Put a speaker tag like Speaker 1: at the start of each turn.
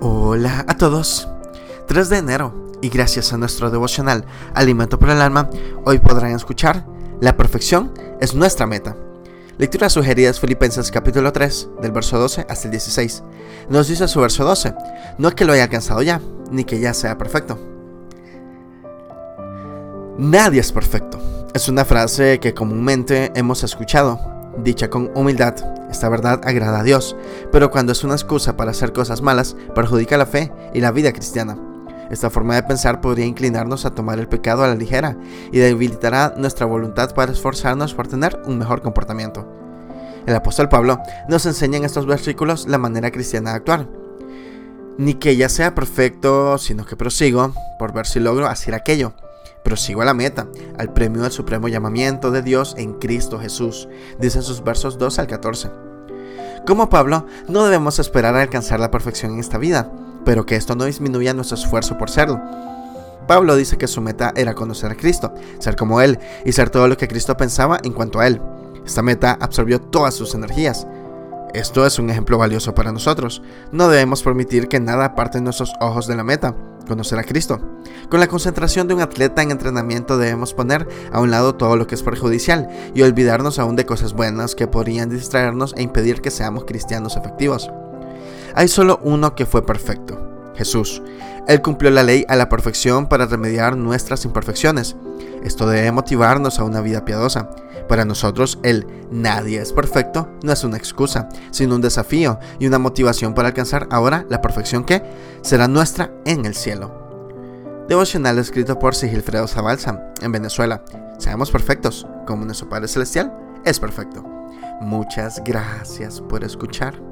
Speaker 1: Hola a todos. 3 de enero y gracias a nuestro devocional Alimento para el Alma, hoy podrán escuchar La perfección es nuestra meta. Lectura sugerida es Filipenses capítulo 3, del verso 12 hasta el 16. Nos dice su verso 12, no que lo haya alcanzado ya, ni que ya sea perfecto. Nadie es perfecto. Es una frase que comúnmente hemos escuchado, dicha con humildad. Esta verdad agrada a Dios, pero cuando es una excusa para hacer cosas malas, perjudica la fe y la vida cristiana. Esta forma de pensar podría inclinarnos a tomar el pecado a la ligera y debilitará nuestra voluntad para esforzarnos por tener un mejor comportamiento. El apóstol Pablo nos enseña en estos versículos la manera cristiana de actuar. Ni que ya sea perfecto, sino que prosigo por ver si logro hacer aquello Prosigo a la meta, al premio del supremo llamamiento de Dios en Cristo Jesús, dicen sus versos 2 al 14. Como Pablo, no debemos esperar a alcanzar la perfección en esta vida, pero que esto no disminuya nuestro esfuerzo por serlo. Pablo dice que su meta era conocer a Cristo, ser como Él y ser todo lo que Cristo pensaba en cuanto a Él. Esta meta absorbió todas sus energías. Esto es un ejemplo valioso para nosotros. No debemos permitir que nada aparte nuestros ojos de la meta conocer a Cristo. Con la concentración de un atleta en entrenamiento debemos poner a un lado todo lo que es perjudicial y olvidarnos aún de cosas buenas que podrían distraernos e impedir que seamos cristianos efectivos. Hay solo uno que fue perfecto, Jesús. Él cumplió la ley a la perfección para remediar nuestras imperfecciones. Esto debe motivarnos a una vida piadosa. Para nosotros, el nadie es perfecto no es una excusa, sino un desafío y una motivación para alcanzar ahora la perfección que será nuestra en el cielo. Devocional escrito por Sigilfredo Zabalza, en Venezuela. Seamos perfectos, como nuestro Padre Celestial es perfecto. Muchas gracias por escuchar.